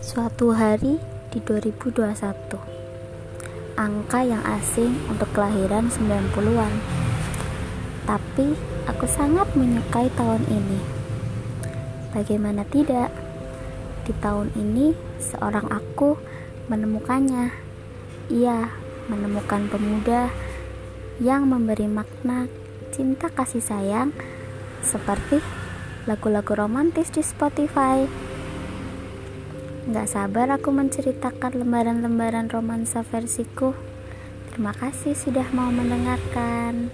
Suatu hari di 2021 Angka yang asing untuk kelahiran 90-an Tapi aku sangat menyukai tahun ini Bagaimana tidak? Di tahun ini seorang aku menemukannya Ia menemukan pemuda yang memberi makna cinta kasih sayang seperti lagu-lagu romantis di Spotify. Gak sabar aku menceritakan lembaran-lembaran romansa versiku. Terima kasih sudah mau mendengarkan.